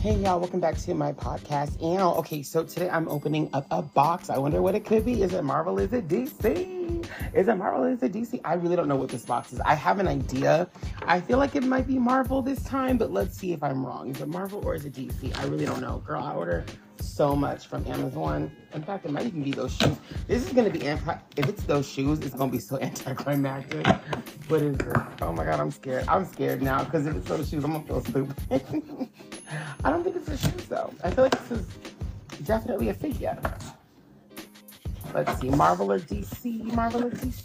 Hey y'all, welcome back to my podcast. And okay, so today I'm opening up a box. I wonder what it could be. Is it Marvel? Is it DC? Is it Marvel? Is it DC? I really don't know what this box is. I have an idea. I feel like it might be Marvel this time, but let's see if I'm wrong. Is it Marvel or is it DC? I really don't know. Girl, I order so much from Amazon. In fact, it might even be those shoes. This is gonna be anti. If it's those shoes, it's gonna be so anticlimactic. What is this? Oh my god, I'm scared. I'm scared now because if it's those shoes, I'm gonna feel stupid. I don't think it's the shoes though. I feel like this is definitely a figure. Let's see, Marvel or DC? Marvel or DC?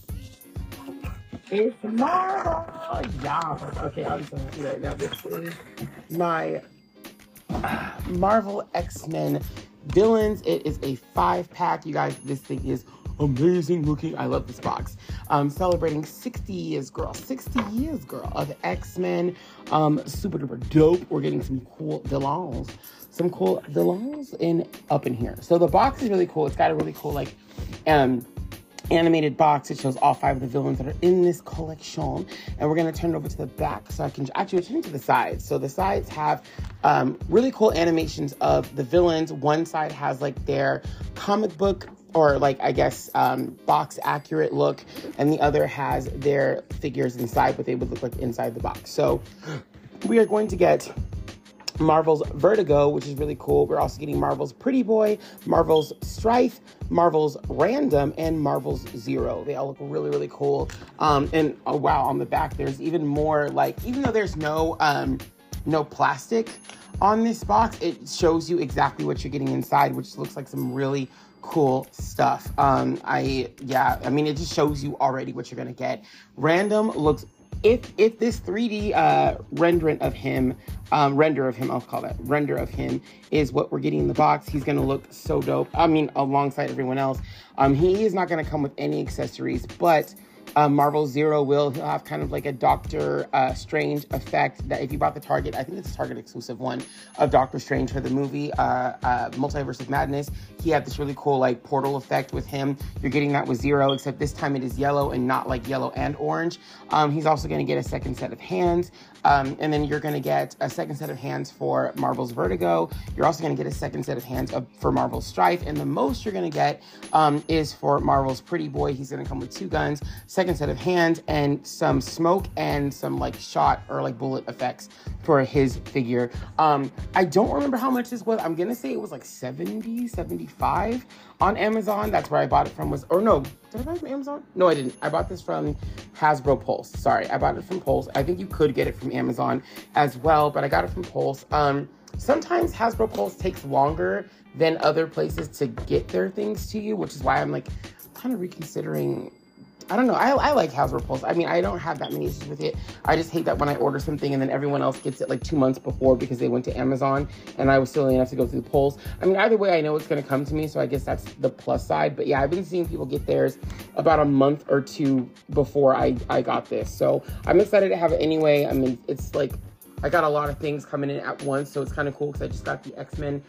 It's Marvel. Oh yeah. Okay, I'm sorry. Right now, this is my uh, Marvel X Men villains. It is a five pack. You guys, this thing is amazing looking. I love this box. Um, celebrating 60 years, girl. 60 years, girl, of X Men. Um, super duper dope. We're getting some cool villains. Some cool villains in up in here. So the box is really cool. It's got a really cool like um animated box. It shows all five of the villains that are in this collection. And we're going to turn it over to the back so I can actually turn it to the sides. So the sides have um, really cool animations of the villains. One side has like their comic book or like I guess um, box accurate look, and the other has their figures inside, what they would look like inside the box. So we are going to get Marvel's Vertigo, which is really cool. We're also getting Marvel's Pretty Boy, Marvel's Strife, Marvel's Random, and Marvel's Zero. They all look really, really cool. Um, and oh wow, on the back there's even more like, even though there's no um, no plastic on this box, it shows you exactly what you're getting inside, which looks like some really cool stuff. Um, I yeah, I mean it just shows you already what you're gonna get. Random looks if if this 3D uh, rendering of him, um, render of him, I'll call that render of him is what we're getting in the box. He's gonna look so dope. I mean, alongside everyone else. Um, he is not gonna come with any accessories, but uh, Marvel Zero will. He'll have kind of like a Doctor uh, Strange effect that if you bought the Target, I think it's a Target exclusive one of Doctor Strange for the movie uh, uh, Multiverse of Madness. He had this really cool like portal effect with him. You're getting that with Zero, except this time it is yellow and not like yellow and orange. Um, he's also going to get a second set of hands. Um, and then you're going to get a second set of hands for Marvel's Vertigo. You're also going to get a second set of hands of, for Marvel's Strife. And the most you're going to get um, is for Marvel's Pretty Boy. He's going to come with two guns, second set of hands, and some smoke and some like shot or like bullet effects for his figure. Um, I don't remember how much this was. I'm to say it was like 70, 75 on Amazon. That's where I bought it from. Was or no, did I buy it from Amazon? No, I didn't. I bought this from Hasbro Pulse. Sorry, I bought it from Pulse. I think you could get it from Amazon as well, but I got it from Pulse. Um, sometimes Hasbro Pulse takes longer than other places to get their things to you, which is why I'm like kind of reconsidering I don't know. I, I like Hasbro Pulse. I mean, I don't have that many issues with it. I just hate that when I order something and then everyone else gets it like two months before because they went to Amazon and I was still enough to go through the Pulse. I mean, either way, I know it's going to come to me, so I guess that's the plus side. But yeah, I've been seeing people get theirs about a month or two before I, I got this. So I'm excited to have it anyway. I mean, it's like I got a lot of things coming in at once, so it's kind of cool because I just got the X Men.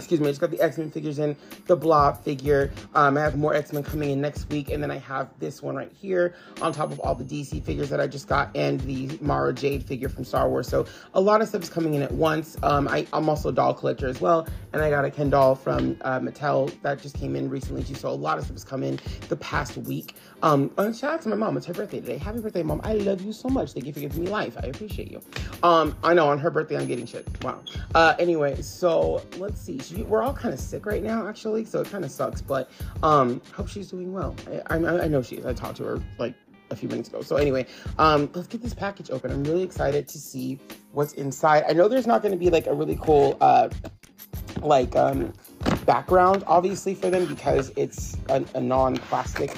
Excuse me, I just got the X-Men figures in, the Blob figure. Um, I have more X-Men coming in next week, and then I have this one right here on top of all the DC figures that I just got and the Mara Jade figure from Star Wars. So a lot of stuff is coming in at once. Um, I, am also a doll collector as well, and I got a Ken doll from uh, Mattel that just came in recently too. So a lot of stuff has come in the past week. Um, and shout out to my mom. It's her birthday today. Happy birthday, mom. I love you so much. Thank you for giving me life. I appreciate you. Um, I know on her birthday I'm getting shit. Wow. Uh, anyway, so let's see. She, we're all kind of sick right now, actually, so it kind of sucks. But um, hope she's doing well. I, I, I know she is. I talked to her like a few minutes ago. So anyway, um, let's get this package open. I'm really excited to see what's inside. I know there's not going to be like a really cool uh, like um, background, obviously, for them because it's a, a non-plastic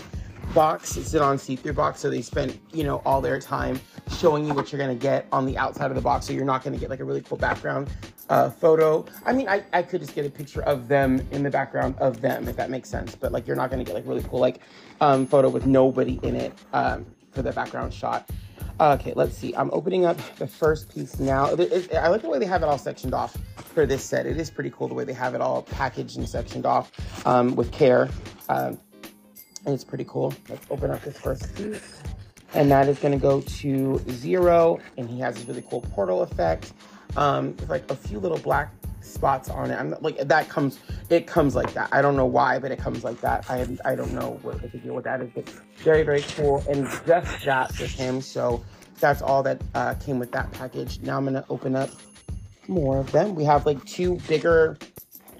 box. It's an on see-through box, so they spent, you know, all their time showing you what you're gonna get on the outside of the box. So you're not gonna get like a really cool background uh, photo. I mean, I, I could just get a picture of them in the background of them, if that makes sense. But like, you're not gonna get like really cool like um, photo with nobody in it um, for the background shot. Okay, let's see. I'm opening up the first piece now. It, it, I like the way they have it all sectioned off for this set. It is pretty cool the way they have it all packaged and sectioned off um, with care. Um, it's pretty cool. Let's open up this first piece. And that is going to go to zero. And he has this really cool portal effect. Um, with like a few little black spots on it. I'm not, like that comes, it comes like that. I don't know why, but it comes like that. I I don't know what, what the deal with that is, but very very cool. And just that with him. So that's all that uh, came with that package. Now I'm gonna open up more of them. We have like two bigger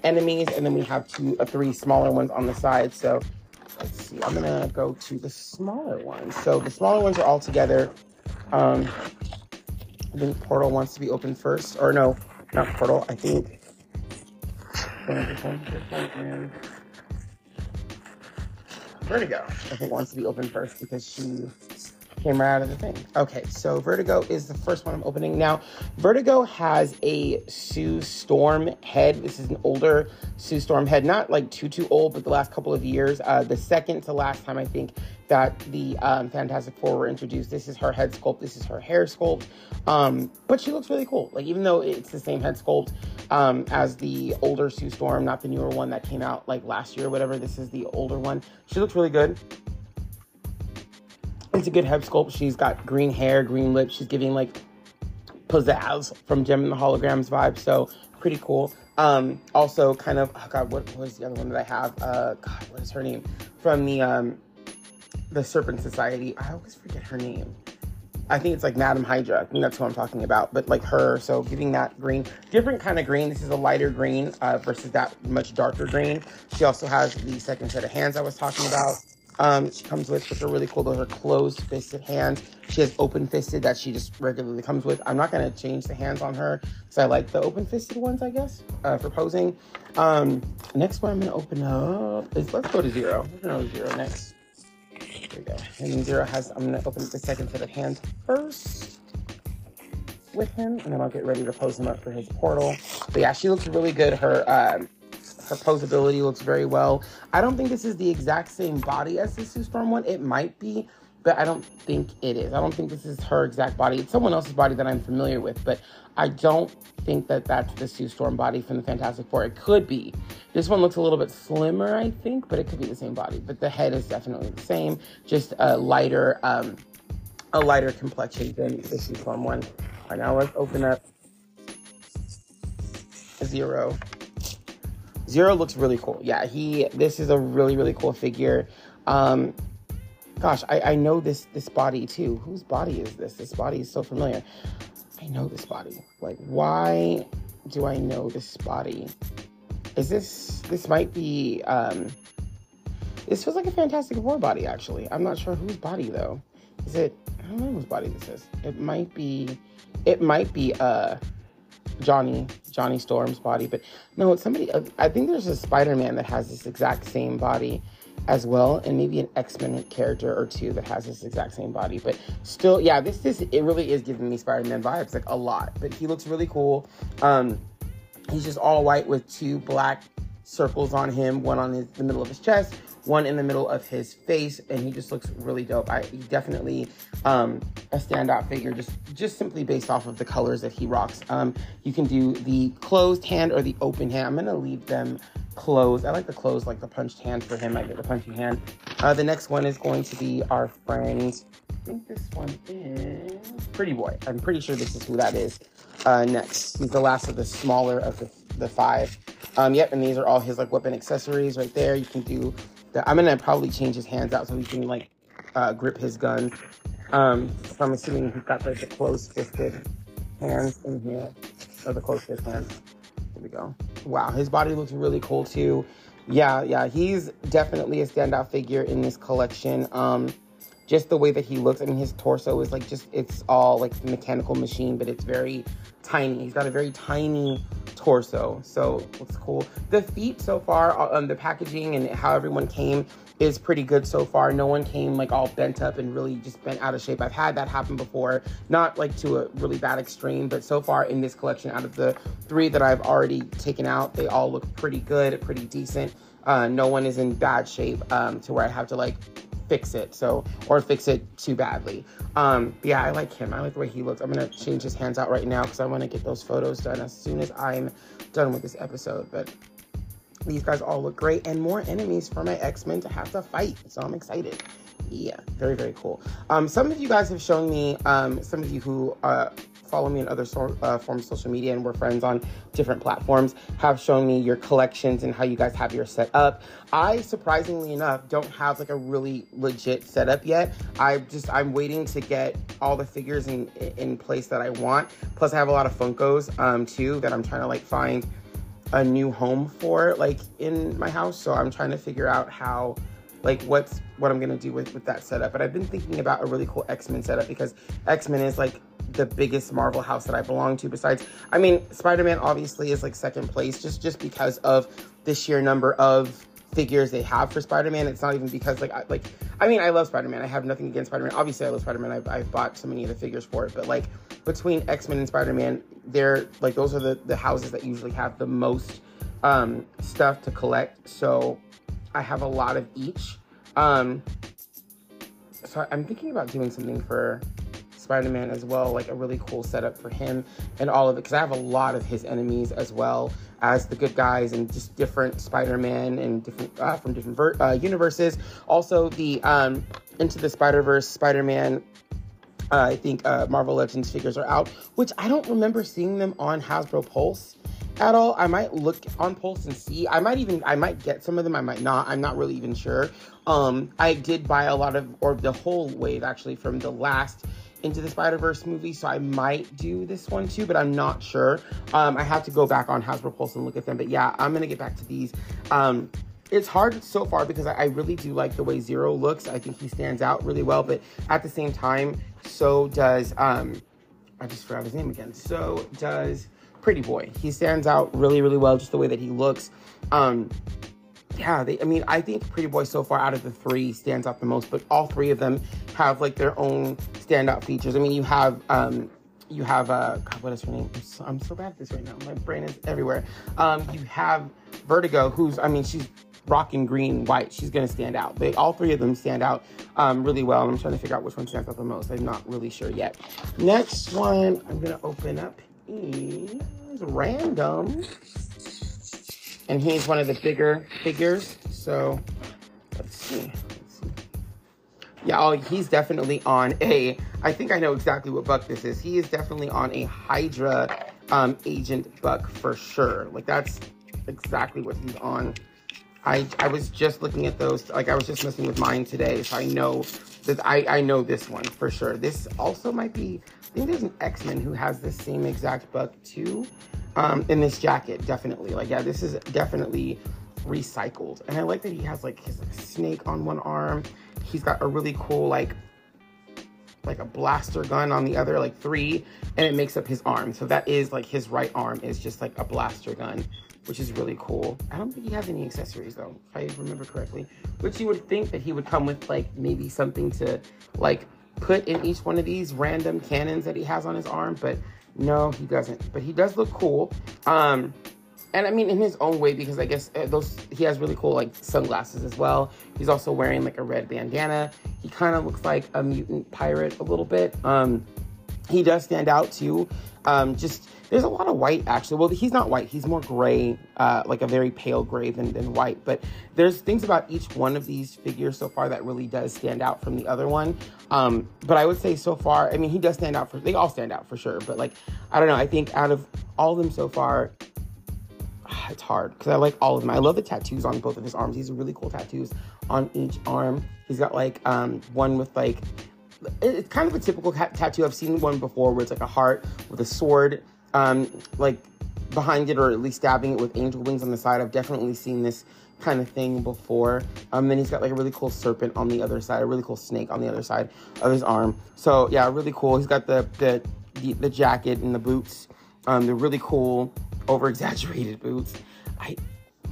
enemies, and then we have two, uh, three smaller ones on the side. So let's see. I'm gonna go to the smaller ones. So the smaller ones are all together. Um, I think Portal wants to be open first, or no, not Portal. I think. Vertigo, I think wants to be open first because she came right out of the thing. Okay, so Vertigo is the first one I'm opening. Now, Vertigo has a Sue Storm head. This is an older Sue Storm head, not like too, too old, but the last couple of years. Uh, the second to last time I think that the um, Fantastic Four were introduced. This is her head sculpt. This is her hair sculpt. Um, but she looks really cool. Like, even though it's the same head sculpt um, as the older Sue Storm, not the newer one that came out like last year or whatever, this is the older one. She looks really good. It's a good head sculpt. She's got green hair, green lips. She's giving like pizzazz from Jem and the Holograms vibe. So pretty cool. Um, also kind of, oh God, what was the other one that I have? Uh, God, what is her name? From the, um, the Serpent Society. I always forget her name. I think it's like Madame Hydra. I think that's what I'm talking about. But like her, so giving that green, different kind of green. This is a lighter green uh, versus that much darker green. She also has the second set of hands I was talking about. Um, she comes with, which are really cool. Those are closed fisted hands. She has open fisted that she just regularly comes with. I'm not going to change the hands on her because I like the open fisted ones, I guess, uh, for posing. Um, next one I'm going to open up is, let's go to zero. We're going to zero next. There we go. And zero has, I'm going to open the second set of hands first with him, and then I'll get ready to pose him up for his portal. But yeah, she looks really good. Her, um, her posability looks very well. I don't think this is the exact same body as the Sue Storm one. It might be, but I don't think it is. I don't think this is her exact body. It's someone else's body that I'm familiar with, but I don't think that that's the Sue Storm body from the Fantastic Four. It could be. This one looks a little bit slimmer, I think, but it could be the same body. But the head is definitely the same, just a lighter, um, a lighter complexion than the Sue Storm one. All right, now let's open up Zero. Zero looks really cool. Yeah, he. This is a really really cool figure. Um, gosh, I, I know this this body too. Whose body is this? This body is so familiar. I know this body. Like, why do I know this body? Is this this might be um this feels like a Fantastic Four body actually. I'm not sure whose body though. Is it I don't know whose body this is. It might be it might be uh Johnny Johnny Storm's body, but no, somebody. Uh, I think there's a Spider-Man that has this exact same body as well, and maybe an X-Men character or two that has this exact same body. But still, yeah, this this it really is giving me Spider-Man vibes like a lot. But he looks really cool. Um, he's just all white with two black circles on him, one on his, the middle of his chest, one in the middle of his face, and he just looks really dope. I definitely um, a standout figure, just just simply based off of the colors that he rocks. Um, you can do the closed hand or the open hand. I'm gonna leave them closed. I like the closed, like the punched hand for him. I get the punchy hand. Uh, the next one is going to be our friend. I think this one is Pretty Boy. I'm pretty sure this is who that is. Uh, next, he's the last of the smaller of the, the five. Um, yep, and these are all his like weapon accessories right there. You can do the. I'm gonna probably change his hands out so he can like uh, grip his gun. Um, so I'm assuming he's got like the closed fisted hands in here, or the closed fist hands. Here we go. Wow, his body looks really cool too. Yeah, yeah, he's definitely a standout figure in this collection. Um, just the way that he looks. I mean, his torso is like just, it's all like the mechanical machine, but it's very tiny. He's got a very tiny torso. So looks cool. The feet so far, um, the packaging and how everyone came is pretty good so far. No one came like all bent up and really just bent out of shape. I've had that happen before, not like to a really bad extreme, but so far in this collection, out of the three that I've already taken out, they all look pretty good, pretty decent. Uh, no one is in bad shape um, to where I have to like fix it. So, or fix it too badly. Um, yeah, I like him. I like the way he looks. I'm gonna change his hands out right now because I want to get those photos done as soon as I'm done with this episode. But these guys all look great and more enemies for my X-Men to have to fight. So I'm excited. Yeah, very, very cool. Um, some of you guys have shown me, um, some of you who uh, follow me on other so, uh, forms of social media and we're friends on different platforms have shown me your collections and how you guys have your set up. I surprisingly enough don't have like a really legit setup yet. I just I'm waiting to get all the figures in in place that I want. Plus I have a lot of Funkos um too that I'm trying to like find a new home for like in my house. So I'm trying to figure out how like what's what I'm gonna do with with that setup. But I've been thinking about a really cool X Men setup because X Men is like the biggest Marvel house that I belong to. Besides, I mean, Spider Man obviously is like second place just just because of the sheer number of figures they have for Spider-Man. It's not even because like I, like I mean I love Spider-Man. I have nothing against Spider-Man. Obviously I love Spider-Man. I've, I've bought so many of the figures for it. But like between X-Men and Spider-Man, they're like those are the the houses that usually have the most um, stuff to collect. So I have a lot of each. Um, so I'm thinking about doing something for Spider-Man as well, like a really cool setup for him and all of it, because I have a lot of his enemies as well as the good guys and just different Spider-Man and different uh, from different ver- uh, universes. Also, the um, Into the Spider-Verse Spider-Man. Uh, I think uh, Marvel Legends figures are out, which I don't remember seeing them on Hasbro Pulse at all. I might look on Pulse and see. I might even I might get some of them. I might not. I'm not really even sure. Um, I did buy a lot of or the whole wave actually from the last into the Spider Verse movie, so I might do this one too, but I'm not sure. Um, I have to go back on Hasbro Pulse and look at them, but yeah, I'm gonna get back to these. Um, it's hard so far because I, I really do like the way Zero looks. I think he stands out really well, but at the same time, so does um, I just forgot his name again. So does Pretty Boy. He stands out really, really well, just the way that he looks. Um, yeah, they, I mean, I think Pretty Boy so far out of the three stands out the most, but all three of them have like their own standout features. I mean, you have, um, you have, uh, God, what is her name? I'm so, I'm so bad at this right now. My brain is everywhere. Um, you have Vertigo, who's, I mean, she's rocking green, white. She's to stand out. They, all three of them stand out um, really well. I'm trying to figure out which one stands out the most. I'm not really sure yet. Next one, I'm to open up is random and he's one of the bigger figures. So let's see. Let's see. Yeah, oh, he's definitely on a. I think I know exactly what buck this is. He is definitely on a Hydra um, agent buck for sure. Like that's exactly what he's on. I I was just looking at those. Like I was just messing with mine today, so I know that I I know this one for sure. This also might be. I think there's an X Men who has the same exact buck too um, in this jacket, definitely. Like, yeah, this is definitely recycled. And I like that he has like his like, snake on one arm. He's got a really cool like like a blaster gun on the other, like three, and it makes up his arm. So that is like his right arm is just like a blaster gun, which is really cool. I don't think he has any accessories though, if I remember correctly. Which you would think that he would come with like maybe something to like put in each one of these random cannons that he has on his arm, but no, he doesn't. But he does look cool. Um, and I mean, in his own way, because I guess uh, those he has really cool like sunglasses as well. He's also wearing like a red bandana. He kind of looks like a mutant pirate a little bit. Um, he does stand out too. Um, just there's a lot of white actually. Well, he's not white. He's more gray, uh, like a very pale gray than, than white. But there's things about each one of these figures so far that really does stand out from the other one. Um, but I would say so far, I mean, he does stand out for. They all stand out for sure. But like, I don't know. I think out of all of them so far, it's hard because I like all of them. I love the tattoos on both of his arms. He's really cool tattoos on each arm. He's got like um, one with like it's kind of a typical tattoo. I've seen one before where it's like a heart with a sword, um, like behind it, or at least stabbing it with angel wings on the side. I've definitely seen this kind of thing before. Um, then he's got like a really cool serpent on the other side, a really cool snake on the other side of his arm. So yeah, really cool. He's got the the the, the jacket and the boots. Um, they're really cool, over exaggerated boots. I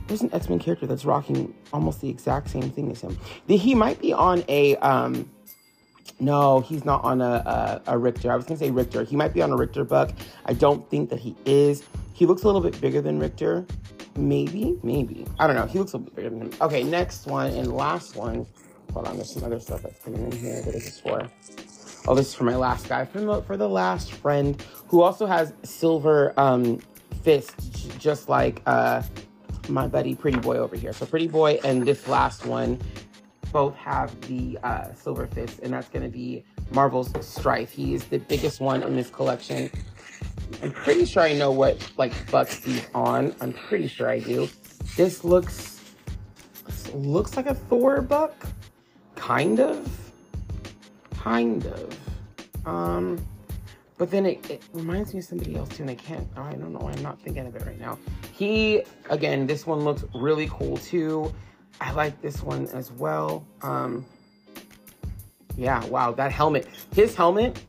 there's an X Men character that's rocking almost the exact same thing as him. He might be on a um no, he's not on a, a, a Rictor. I was gonna say Richter. He might be on a Richter buck. I don't think that he is. He looks a little bit bigger than Richter. Maybe, maybe. I don't know. He looks a little bit bigger than him. Okay, next one and last one. Hold on, there's some other stuff that's coming in here. What is this for? Oh, this is for my last guy. For the, for the last friend who also has silver um, fist, just like uh, my buddy Pretty Boy over here. So Pretty Boy and this last one both have the uh, silver fist, and that's going to be Marvel's Strife. He is the biggest one in this collection. I'm pretty sure I know what like Bucks he's on. I'm pretty sure I do. This looks looks like a Thor buck. Kind of. Kind of. Um but then it, it, reminds me of somebody else too, and I can't, I don't know, I'm not thinking of it right now. He, again, this one looks really cool too. I like this one as well. Um, yeah, wow, that helmet. His helmet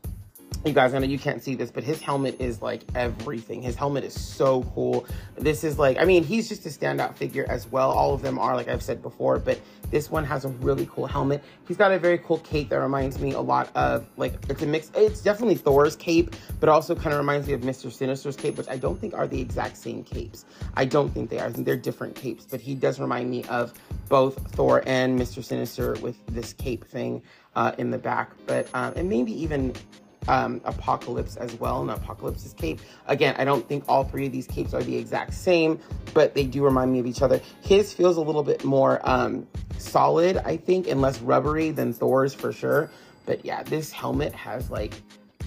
you guys, I know you can't see this, but his helmet is like everything. His helmet is so cool. This is like, I mean, he's just a standout figure as well. All of them are, like I've said before, but this one has a really cool helmet. He's got a very cool cape that reminds me a lot of, like, it's a mix. It's definitely Thor's cape, but also kind of reminds me of Mr. Sinister's cape, which I don't think are the exact same capes. I don't think they are. I think they're different capes, but he does remind me of both Thor and Mr. Sinister with this cape thing uh, in the back. But, um, and maybe even um, Apocalypse as well, and Apocalypse's cape. Again, I don't think all three of these capes are the exact same, but they do remind me of each other. His feels a little bit more um, solid, I think, and less rubbery than Thor's for sure. But yeah, this helmet has like,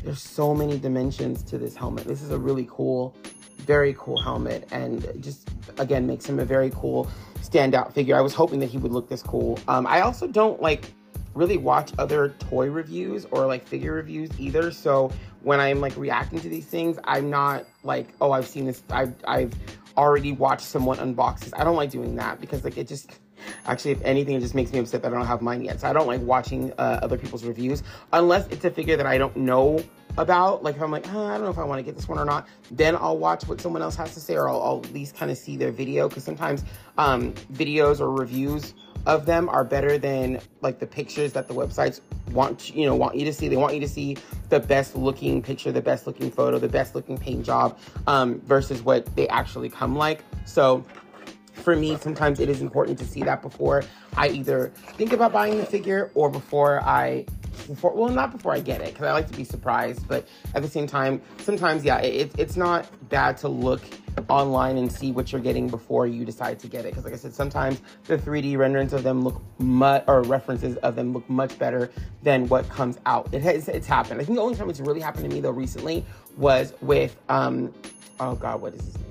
there's so many dimensions to this helmet. This is a really cool, very cool helmet, and just again makes him a very cool standout figure. I was hoping that he would look this cool. Um, I also don't like really watch other toy reviews or like figure reviews either. So when I'm like reacting to these things, I'm not like, oh, I've seen this. I've, I've already watched someone unbox this. I don't like doing that because like it just, actually, if anything, it just makes me upset that I don't have mine yet. So I don't like watching uh, other people's reviews unless it's a figure that I don't know about. Like if I'm like, I don't know if I want to get this one or not, then I'll watch what someone else has to say or I'll, I'll at least kind of see their video because sometimes um, videos or reviews of them are better than like the pictures that the websites want you know want you to see they want you to see the best looking picture the best looking photo the best looking paint job um, versus what they actually come like so for me sometimes it is important to see that before i either think about buying the figure or before i before well not before i get it because i like to be surprised but at the same time sometimes yeah it, it's not bad to look online and see what you're getting before you decide to get it because like i said sometimes the 3d renderings of them look much or references of them look much better than what comes out. It has it's happened. I think the only time it's really happened to me though recently was with um oh god what is his name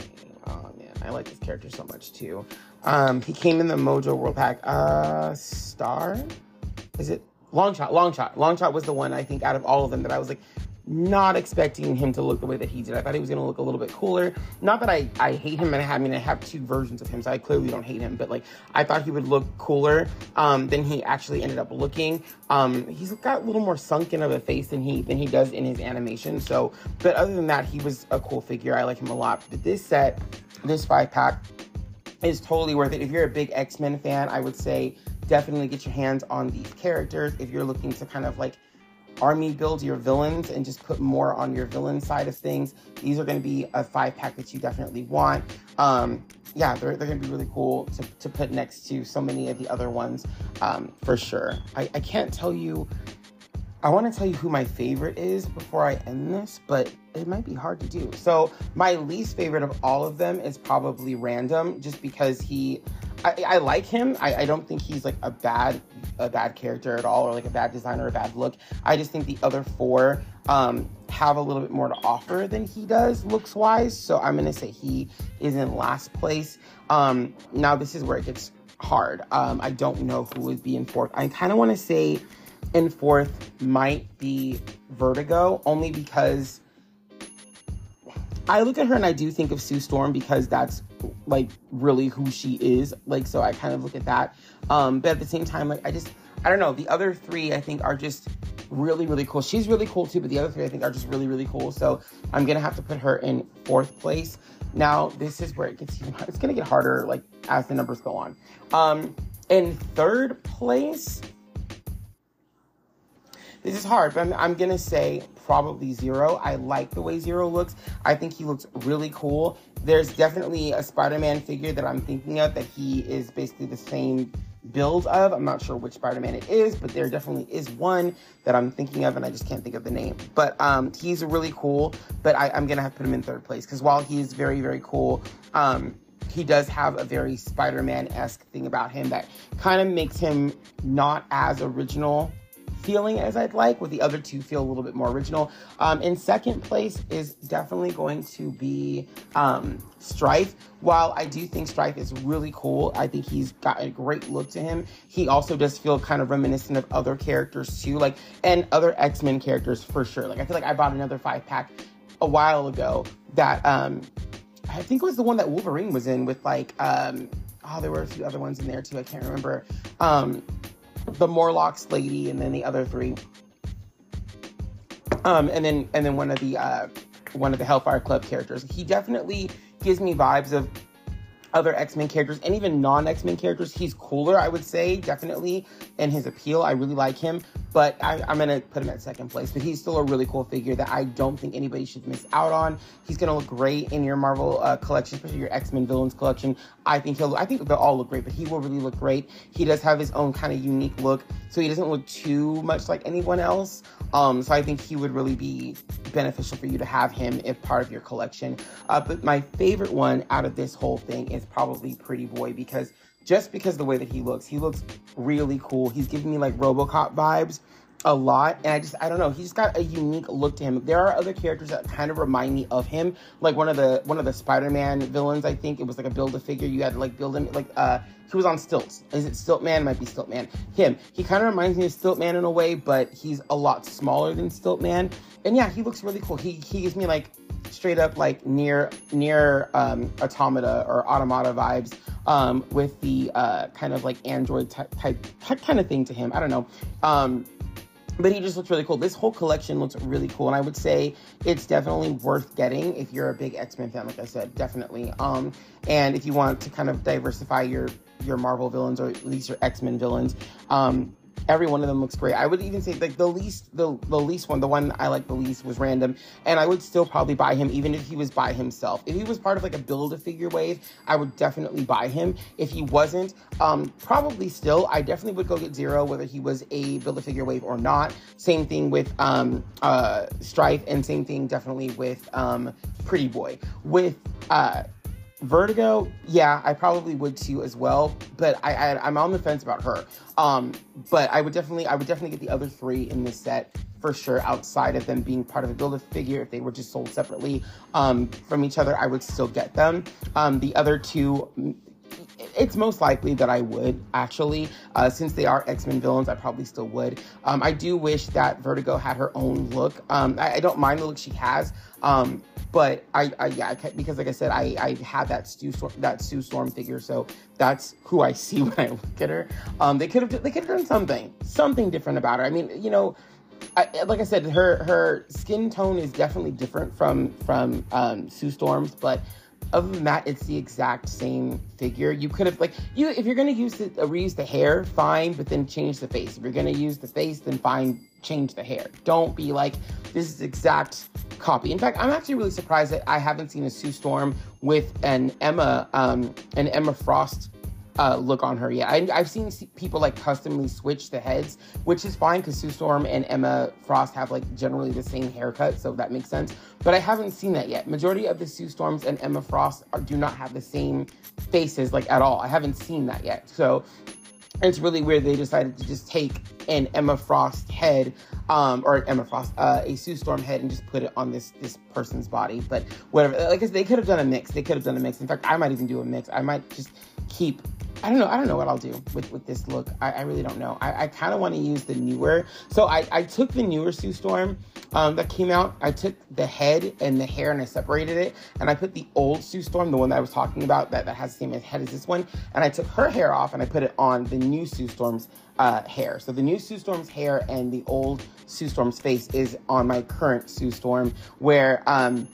i like this character so much too. Um he came in the mojo world pack. Uh star? Is it? Longshot, long shot, Longshot was the one I think out of all of them that I was like not expecting him to look the way that he did. I thought he was going to look a little bit cooler. Not that I, I hate him and I, I mean I have two versions of him, so I clearly don't hate him. But like I thought he would look cooler um, than he actually ended up looking. Um, he's got a little more sunken of a face than he than he does in his animation. So, but other than that, he was a cool figure. I like him a lot. But this set, this five pack, is totally worth it. If you're a big X Men fan, I would say definitely get your hands on these characters if you're looking to kind of like army build your villains and just put more on your villain side of things. These are going to be a five pack that you definitely want. Um, yeah, they're, they're going to be really cool to, to put next to so many of the other ones um, for sure. I, I can't tell you, I want to tell you who my favorite is before I end this, but it might be hard to do. So, my least favorite of all of them is probably Random, just because he I, I like him. I, I, don't think he's like a bad a bad character at all or like a bad design or a bad look. I just think the other four um, have a little bit more to offer than he does looks wise. So I'm gonna say he is in last place. Um, now this is where it gets hard. Um, I don't know who would be in fourth. I kind of want to say in fourth might be Vertigo only because I look at her and I do think of Sue Storm because that's like really who she is. Like, so I kind of look at that. Um, but at the same time, like, I just, I don't know. The other three, I think, are just really, really cool. She's really cool too, but the other three, I think, are just really, really cool. So I'm gonna have to put her in fourth place. Now, this is where it gets even, it's gonna get harder, like, as the numbers go on. Um, in third place, this is hard, but I'm, I'm gonna say probably Zero. I like the way Zero looks. I think he looks really cool. There's definitely a Spider-Man figure that I'm thinking of that he is basically the same build of. I'm not sure which Spider-Man it is, but there definitely is one that I'm thinking of and I just can't think of the name. But um, he's really cool, but I, am gonna have to put him in third place because while he is very, very cool, um, he does have a very Spider-Man-esque thing about him that kind of makes him not as original feeling as I'd like, with the other two feel a little bit more original. Um, in second place is definitely going to be um, Strife. While I do think Strife is really cool, I think he's got a great look to him. He also does feel kind of reminiscent of other characters too, like and other X Men characters for sure. Like I feel like I bought another five pack a while ago that um, I think it was the one that Wolverine was in with like um, oh there were a few other ones in there too. I can't remember. Um, the Morlocks lady, and then the other three. Um, and then and then one of the uh, one of the Hellfire Club characters. He definitely gives me vibes of other X-Men characters and even non-X-Men characters. He's cooler, I would say, definitely, in his appeal. I really like him, but I, am gonna put him at second place. But he's still a really cool figure that I don't think anybody should miss out on. He's gonna look great in your Marvel uh, collection, especially your X-Men villains collection. I think he'll. I think they'll all look great, but he will really look great. He does have his own kind of unique look, so he doesn't look too much like anyone else. Um, so I think he would really be beneficial for you to have him if part of your collection. Uh, but my favorite one out of this whole thing is probably Pretty Boy because just because the way that he looks, he looks really cool. He's giving me like RoboCop vibes a lot and i just i don't know he's got a unique look to him. There are other characters that kind of remind me of him like one of the one of the spider-man villains i think. It was like a build a figure you had to like build him like uh he was on stilts. Is it stilt man might be stilt man him. He kind of reminds me of stilt man in a way but he's a lot smaller than stilt man and yeah he looks really cool. He he gives me like straight up like NieR NieR um automata or automata vibes um with the uh kind of like android type, type, type kind of thing to him i don't know um but he just looks really cool. This whole collection looks really cool, and I would say it's definitely worth getting if you're a big X Men fan. Like I said, definitely. Um, and if you want to kind of diversify your your Marvel villains or at least your X Men villains, um, every one of them looks great. I would even say like the least the the least one, the one I like the least was random, and I would still probably buy him even if he was by himself. If he was part of like a build a figure wave, I would definitely buy him. If he wasn't, um, probably still, I definitely would go get Zero whether he was a build a figure wave or not. Same thing with um uh Strife, and same thing definitely with um Pretty Boy. With uh Vertigo, yeah, I probably would too as well. But I, I am on the fence about her. Um, but I would definitely I would definitely get the other three in this set for sure. Outside of them being part of a build a figure, if they were just sold separately um, from each other, I would still get them. Um, the other two it's most likely that I would actually, uh, since they are X Men villains. I probably still would. Um, I do wish that Vertigo had her own look. Um, I, I, don't mind the look she has, um, but I, I yeah, I, because like I said, I I have that Sue Storm, that Sue Storm figure, so that's who I see when I look at her. Um, they could have they could have done something something different about her. I mean, you know. I, like I said, her her skin tone is definitely different from from um, Sue Storm's, but other than that, it's the exact same figure. You could have like you if you're gonna use the uh, reuse the hair, fine, but then change the face. If you're gonna use the face, then fine, change the hair. Don't be like this is exact copy. In fact, I'm actually really surprised that I haven't seen a Sue Storm with an Emma um an Emma Frost uh, look on her yet. I, have seen people like customly switch the heads, which is fine because Sue Storm and Emma Frost have like generally the same haircut, so that makes sense. But I haven't seen that yet. Majority of the Sue Storms and Emma Frost are, do not have the same faces like at all. I haven't seen that yet. So it's really weird they decided to just take an Emma Frost head, um, or Emma Frost, uh, a Sue Storm head, and just put it on this this person's body. But whatever, like I said, they could have done a mix. They could have done a mix. In fact, I might even do a mix. I might just keep I don't know. I don't know what I'll do with, with this look. I, I really don't know. I, I kind of want to use the newer. So I, I took the newer Sue Storm um, that came out. I took the head and the hair and I separated it. And I put the old Sue Storm, the one that I was talking about that, that has the same head as this one. And I took her hair off and I put it on the new Sue Storm's uh, hair. So the new Sue Storm's hair and the old Sue Storm's face is on my current Sue Storm, where um,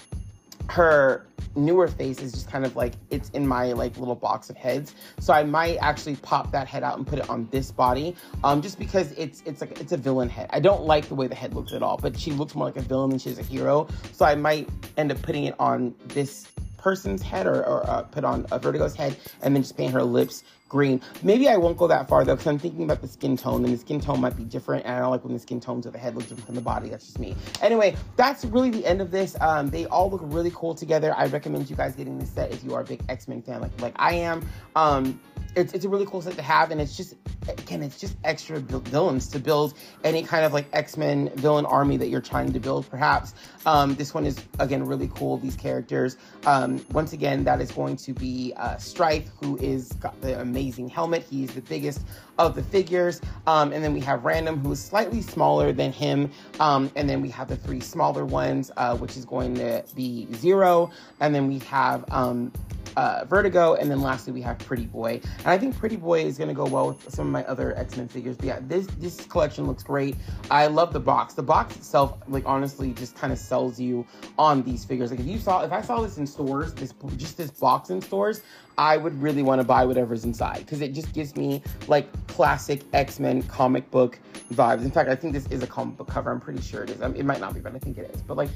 her newer face is just kind of like it's in my like little box of heads. So i might actually pop that head out and put it on this body um just because it's it's like it's a villain head. I don't like the way the head looks at all but she looks more like a villain than she's a hero. So i might end up putting it on this person's head or, or uh, put on a vertigo's head and then just paint her lips green. Maybe I won't go that far though, because I'm thinking about the skin tone, and the skin tone might be different, and I don't like when the skin tones of the head look different from the body. That's just me. Anyway, that's really the end of this. Um, they all look really cool together. I recommend you guys getting this set if you are a big X Men fan, like like I am. Um, it's, it's a really cool set to have, and it's just again, it's just extra villains to build any kind of like X Men villain army that you're trying to build. Perhaps um, this one is again really cool. These characters. Um, once again, that is going to be uh, Strife, who is got the amazing helmet. He's the biggest of the figures, um, and then we have Random, who is slightly smaller than him, um, and then we have the three smaller ones, uh, which is going to be Zero, and then we have um, uh, Vertigo, and then lastly we have Pretty Boy. And I think Pretty Boy is going to go well with some of my other X Men figures. But yeah, this this collection looks great. I love the box. The box itself, like honestly, just kind of sells you on these figures. Like if you saw, if I saw this in stores, this just this box in stores, I would really want to buy whatever's inside because it just gives me like classic X Men comic book vibes. In fact, I think this is a comic book cover. I'm pretty sure it is. it might not be, but I think it is. But like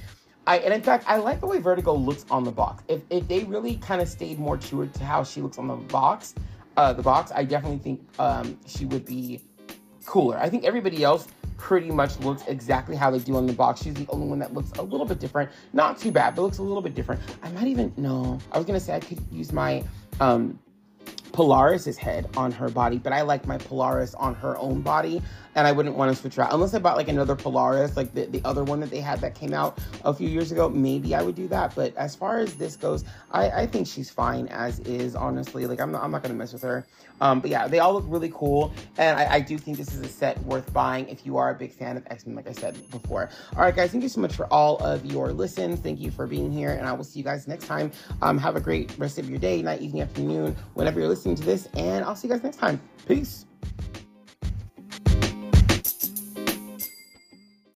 I, and in fact, I like the way Vertigo looks on the box. If, if they really kind of stayed more true to how she looks on the box, uh, the box, I definitely think um, she would be cooler. I think everybody else pretty much looks exactly how they do on the box. She's the only one that looks a little bit different. Not too bad, but looks a little bit different. I might even, no, I was gonna say I could use my um, Polaris's head on her body, but I like my Polaris on her own body and I wouldn't want to switch out unless I bought like another Polaris, like the, the other one that they had that came out a few years ago. Maybe I would do that. But as far as this goes, I, I think she's fine as is, honestly. Like I'm not, I'm not gonna mess with her. Um, but yeah, they all look really cool, and I, I do think this is a set worth buying if you are a big fan of X Men, like I said before. All right, guys, thank you so much for all of your listens. Thank you for being here, and I will see you guys next time. Um, have a great rest of your day, night, evening, afternoon, whenever you're listening to this, and I'll see you guys next time. Peace.